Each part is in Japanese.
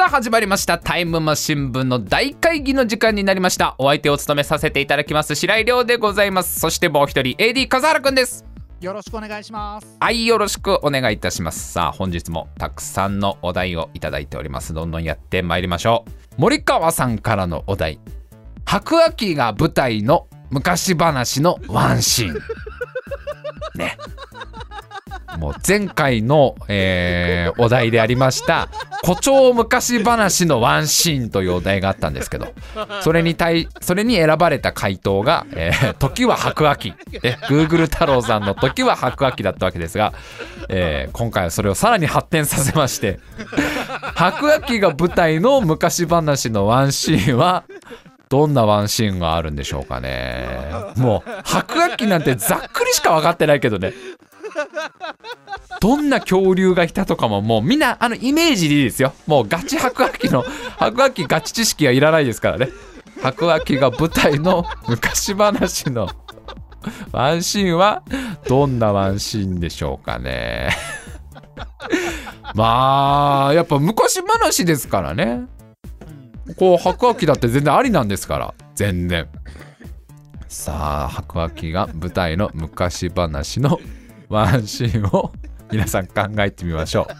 さあ始まりました。タイムマシン部の大会議の時間になりました。お相手を務めさせていただきます。白井亮でございます。そしてもう一人 AD 笠原くんです。よろしくお願いします。はいよろしくお願いいたします。さあ本日もたくさんのお題をいただいております。どんどんやってまいりましょう。森川さんからのお題。白亜紀が舞台の昔話のワンシーン。ねも前回の、えーお題でありました誇張昔話のワンシーンというお題があったんですけどそれに対それに選ばれた回答が「えー時は白亜紀」え Google 太郎さんの「時は白亜紀」だったわけですが、えー今回はそれをさらに発展させまして白亜紀が舞台の昔話のワンシーンはどんなワンシーンがあるんでしょうかね。もう白亜紀なんてざっくりしか分かってないけどね。どんな恐竜がいたとかももうみんなあのイメージでいいですよ。もうガチ白亜紀の白亜紀ガチ知識はいらないですからね。白亜紀が舞台の昔話のワンシーンはどんなワンシーンでしょうかね。まあやっぱ昔話ですからね。こう白亜紀だって全然ありなんですから。全然。さあ白亜紀が舞台の昔話のワンシーンを 皆さん考えてみましょう。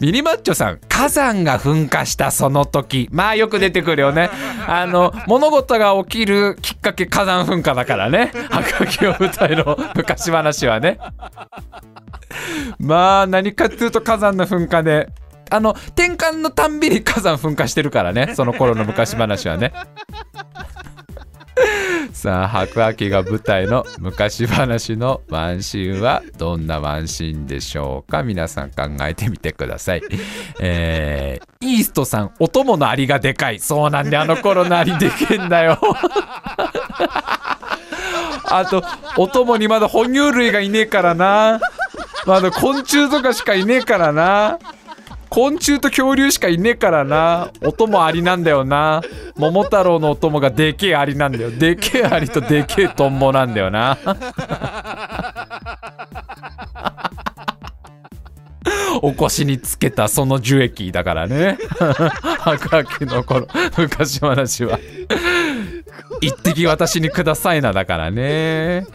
ミニマッチョさん火山が噴火したその時。まあよく出てくるよね。あの物事が起きるきっかけ火山噴火だからね。白亜紀の舞台の昔話はね。まあ何かっていうと火山の噴火であの転換のたんびに火山噴火してるからね。その頃の昔話はね。さあ白亜紀が舞台の昔話のワンシーンはどんなワンシーンでしょうか？皆さん考えてみてください。えー、イーストさんお供のアリがでかい。そうなんであの頃のアリでけんだよ。あとお供にまだ哺乳類がいねえからな。まだ昆虫とかしかいねえからな。昆虫と恐竜しかいねえからな。お供アリなんだよな。桃太郎のお供がでけえアリなんだよ。でけえアリとでけえトンボなんだよな。お腰につけたその樹液だからね。白亜紀の頃昔話は。一滴私にくださいなだからね。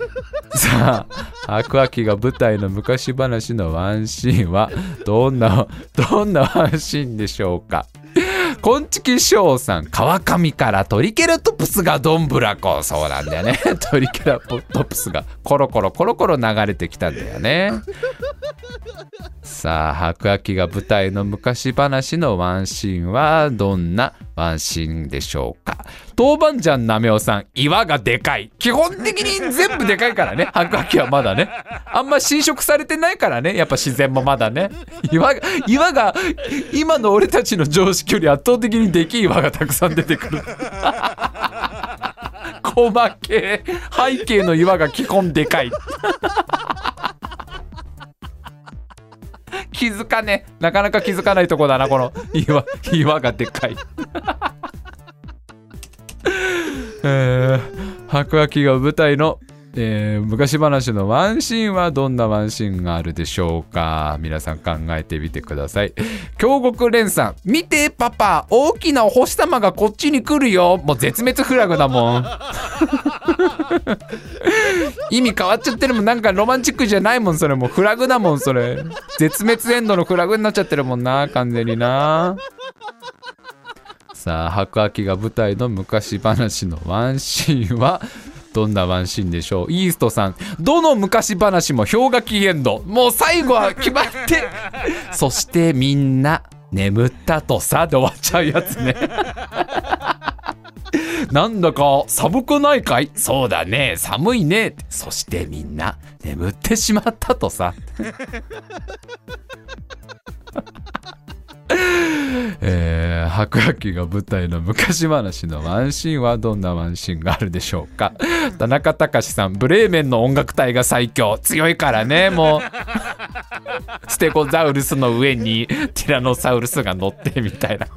さあ白亜紀が舞台の昔話のワンシーンはどんなどんなワンシーンでしょうか。こんちきしょうさん川上からトリケラトプスがどんぶらこ。そうなんだよね。トリケラトプスがコロコロコロコロ流れてきたんだよねさあ白亜紀が舞台の昔話のワンシーンはどんなワンシーンでしょうか？豆板醤なめおさん岩がでかい。基本的に全部でかいからね。白亜紀はまだね。あんま侵食されてないからね。やっぱ自然もまだね。岩が岩が今の俺たちの常識より圧倒的にでき岩がたくさん出てくる。細け背景の岩が基本でかい。気づかねなかなか気づかないとこだなこの岩岩がでっかい。えー、白亜紀が舞台の、えー昔話のワンシーンはどんなワンシーンがあるでしょうか？皆さん考えてみてください。京極蓮さん見てパパ大きなお星様がこっちに来るよ。もう絶滅フラグだもん。意味変わっちゃってるもん。なんかロマンチックじゃないもんそれも。うフラグだもんそれ。絶滅エンドのフラグになっちゃってるもんな完全にな。さあ白亜紀が舞台の昔話のワンシーンはどんなワンシーンでしょう？イーストさんどの昔話も氷河期エンド。もう最後は決まって そしてみんな眠ったとさで終わっちゃうやつね。なんだか寒くないかい？そうだね寒いね。そしてみんな眠ってしまったとさ。えー白亜紀が舞台の昔話のワンシーンはどんなワンシーンがあるでしょうか？田中隆さんブレーメンの音楽隊が最強。強いからねもう。ステゴザウルスの上にティラノサウルスが乗ってみたいな。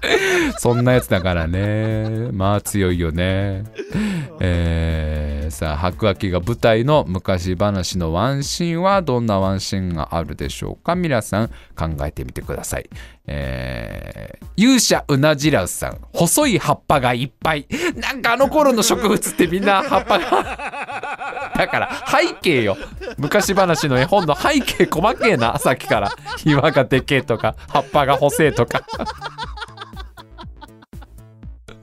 そんなやつだからね。まあ強いよね。えー、さあ白亜紀が舞台の昔話のワンシーンはどんなワンシーンがあるでしょうか？皆さん考えてみてください。えー、勇者うなじらうさん。細い葉っぱがいっぱい。なんかあの頃の植物ってみんな葉っぱが。だから背景よ。昔話の絵本の背景細けえな。さっきから。岩がでけえとか葉っぱが細えとか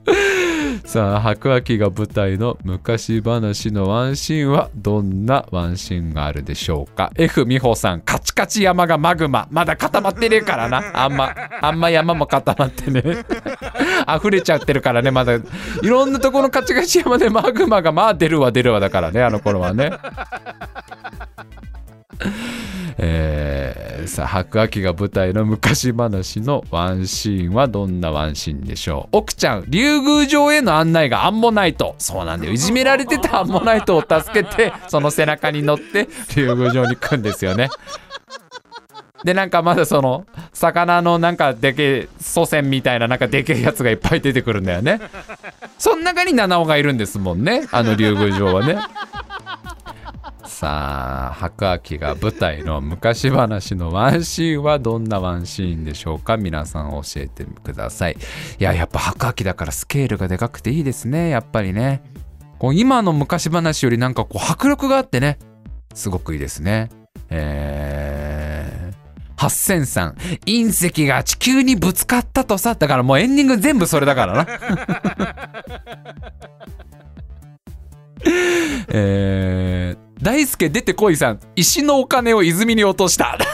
さあ白亜紀が舞台の昔話のワンシーンはどんなワンシーンがあるでしょうか？F 美穂さんカチカチ山がマグマ。まだ固まってねえからな。あんまあんま山も固まってね。溢れちゃってるからねまだ。いろんなところのカチカチ山でマグマがまあ出るわ出るわだからねあの頃はね。えー、さあ白亜紀が舞台の昔話のワンシーンはどんなワンシーンでしょう？奥ちゃん竜宮城への案内がアンモナイトそうなんだよ。いじめられてたアンモナイトを助けてその背中に乗って竜宮城に行くんですよね。でなんかまだその魚のなんかでけえ祖先みたいななんかでけえやつがいっぱい出てくるんだよね。その中に七尾がいるんですもんね。あの竜宮城はね。さあ白亜紀が舞台の昔話のワンシーンはどんなワンシーンでしょうか？皆さん教えてください。いややっぱ白亜紀だからスケールがでかくていいですね。やっぱりね。こう今の昔話よりなんかこう迫力があってね。すごくいいですね。えー8003隕石が地球にぶつかったとさ。だからもうエンディング全部それだからな。えー、大輔出てこいさん石のお金を泉に落とした。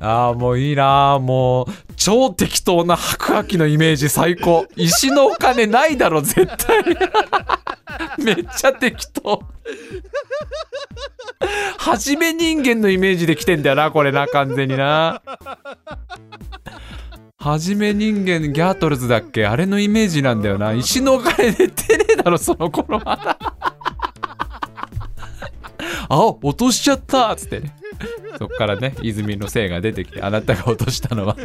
ああもういいな。もう超適当な白亜紀のイメージ最高。石のお金ないだろ絶対。めっちゃ適当。はじめ人間のイメージで来てんだよなこれな完全にな。はじめ人間ギャートルズだっけ？あれのイメージなんだよな。石のお金出てねえだろその頃まだ。あ落としちゃったっつって。ねそっからね泉の精が出てきてあなたが落としたのは。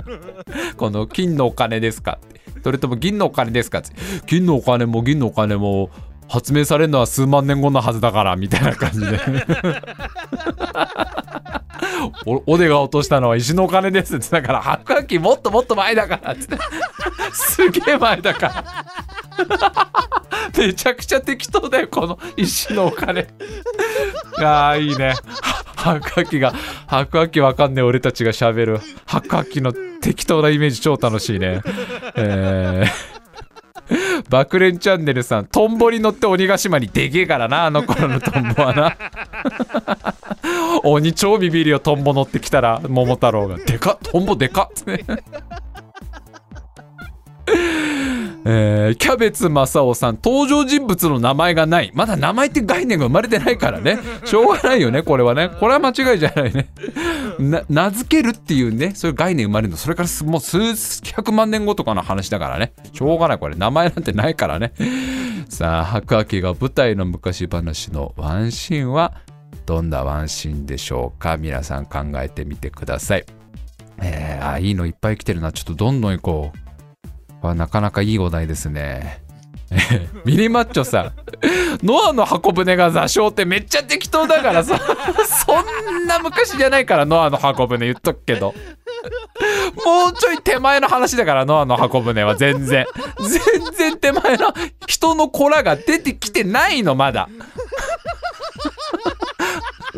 この金のお金ですかって。それとも銀のお金ですかって。金のお金も銀のお金も発明されるのは数万年後のはずだからみたいな感じで。おおでが落としたのは石のお金ですってだから白亜紀もっともっと前だからって。すげえ前だから。めちゃくちゃ適当だよこの石のお金 ああいいね。白亜紀が白亜紀わかんねえ俺たちがしゃべる。白亜紀の適当なイメージ超楽しいね。えー。爆練チャンネルさんトンボに乗って鬼ヶ島にでけえからなあの頃のトンボはな。鬼超ビビりよトンボ乗ってきたら桃太郎がでかっトンボでかっ。えー、キャベツ正雄さん登場人物の名前がない。まだ名前って概念が生まれてないからね。しょうがないよねこれはね。これは間違いじゃないね。名付けるっていうねそういう概念生まれるの。それからもう数百万年後とかの話だからね。しょうがないこれ。名前なんてないからね。さあ白亜紀が舞台の昔話のワンシーンはどんなワンシーンでしょうか？皆さん考えてみてくださいえー、あいいのいっぱい来てるなちょっとどんどん行こうはなかなかいいお題ですね。ミニマッチョさん、ノアの箱舟が座礁ってめっちゃ適当だからさ、そんな昔じゃないからノアの箱舟言っとくけど。もうちょい手前の話だからノアの箱舟は全然。全然手前の人の子らが出てきてないの、まだ。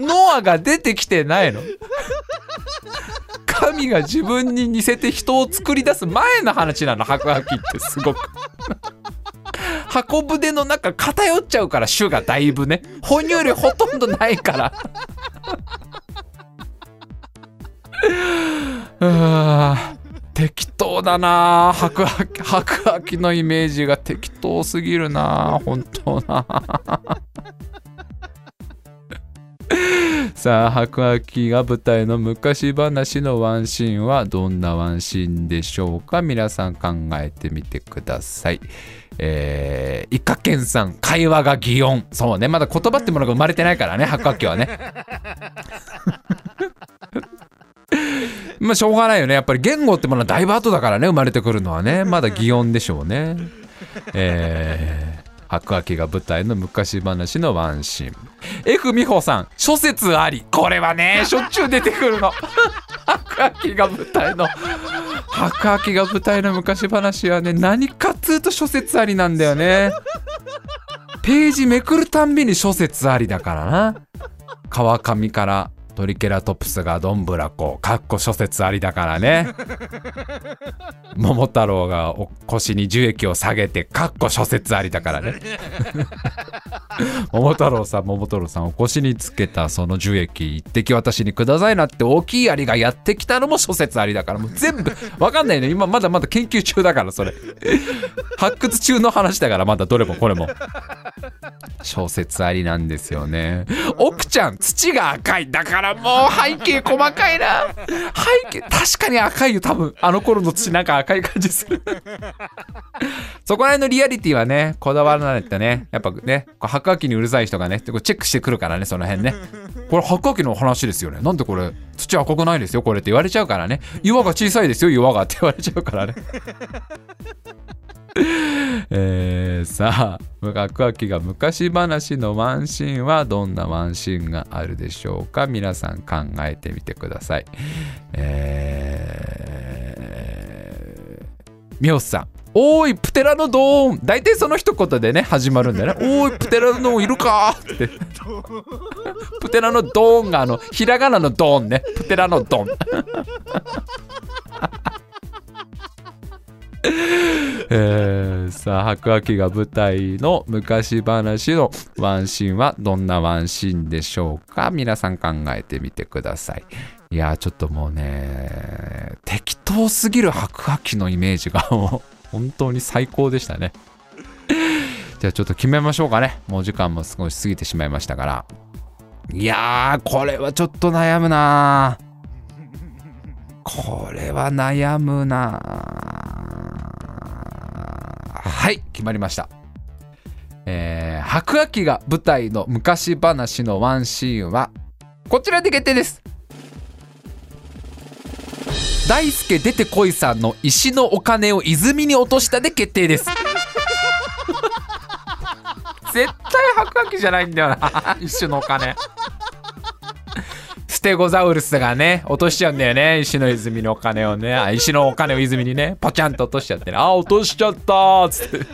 ノアが出てきてないの？神が自分に似せて人を作り出す前の話なの白亜紀ってすごく。箱舟の中偏っちゃうから種がだいぶね。哺乳類ほとんどないから。適当だな。白亜紀白亜紀のイメージが適当すぎるな本当な。さあ白亜紀が舞台の昔話のワンシーンはどんなワンシーンでしょうか？皆さん考えてみてください、えー、一角健さん会話が擬音そうね。まだ言葉ってものが生まれてないからね白亜紀はね。まあしょうがないよね。やっぱり言語ってものはだいぶ後だからね生まれてくるのはね。まだ擬音でしょうね。えー白亜紀が舞台の昔話のワンシーン。F 美穂さん諸説あり。これはね しょっちゅう出てくるの。白亜紀が舞台の。白亜紀が舞台の昔話はね何かっつうと諸説ありなんだよね。ページめくるたんびに諸説ありだからな。川上からトリケラトプスがどんぶらこかっこ諸説ありだからね。桃太郎がお腰に樹液を下げてかっこ諸説ありだからね。桃太郎さん桃太郎さんお腰につけたその樹液一滴私にくださいなって大きいアリがやってきたのも諸説ありだから。もう全部わかんないね今まだまだ研究中だからそれ。発掘中の話だからまだどれもこれも小説ありなんですよね。奥ちゃん土が赤い。だからもう背景細かいな。背景確かに赤いよ。多分あの頃の土なんか赤い感じする。そこら辺のリアリティはねこだわらないとね。やっぱね白亜紀にうるさい人がねチェックしてくるからねその辺ね。これ白亜紀の話ですよね。なんでこれ土赤くないですよこれって言われちゃうからね。岩が小さいですよ岩がって言われちゃうからね。えー、さあ白亜紀が昔話のワンシーンはどんなワンシーンがあるでしょうか？皆さん考えてみてください。えー、ミオさん。おーいプテラノドーン。大体その一言でね始まるんだよね。おーいプテラノドーンいるか？って。プテラノドーンがあのひらがなのドーンね。プテラノドーンえー、さあ白亜紀が舞台の昔話のワンシーンはどんなワンシーンでしょうか？皆さん考えてみてください。いやちょっともうね適当すぎる白亜紀のイメージがもう本当に最高でしたね。じゃあちょっと決めましょうかね。もう時間も少し過ぎてしまいましたから。いやーこれはちょっと悩むなこれは悩むなはい決まりました。えー、白亜紀が舞台の昔話のワンシーンはこちらで決定です。大輔出てこいさんの石のお金を泉に落としたで決定です。絶対白亜紀じゃないんだよな。石のお金。テゴザウルスがね落としちゃうんだよね。石の泉のお金をね。あ石のお金を泉にねポチャンと落としちゃってね。あ落としちゃった。っつって。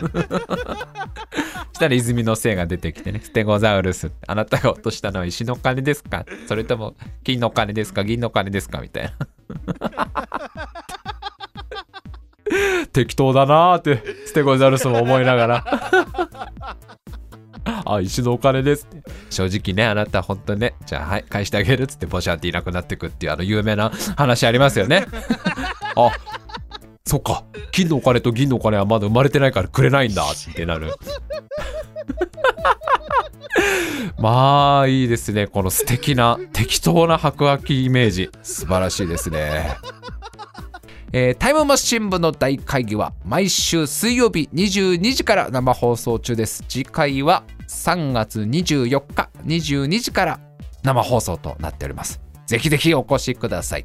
したら泉の精が出てきてね。ステゴザウルス。あなたが落としたのは石のお金ですか？それとも金のお金ですか？銀のお金ですか？みたいな。適当だなーって。ステゴザウルスも思いながら。あ、石のお金ですって。正直ね、あなた本当ね、じゃあはい、返してあげるっつってポシャっていなくなってくっていうあの有名な話ありますよね。あ、そっか。金のお金と銀のお金はまだ生まれてないからくれないんだってなる。まあいいですね。この素敵な適当な白亜紀イメージ。素晴らしいですね。えー、タイムマシン部の大会議は毎週水曜日22時から生放送中です。次回は3月24日22時から生放送となっております。ぜひぜひお越しください。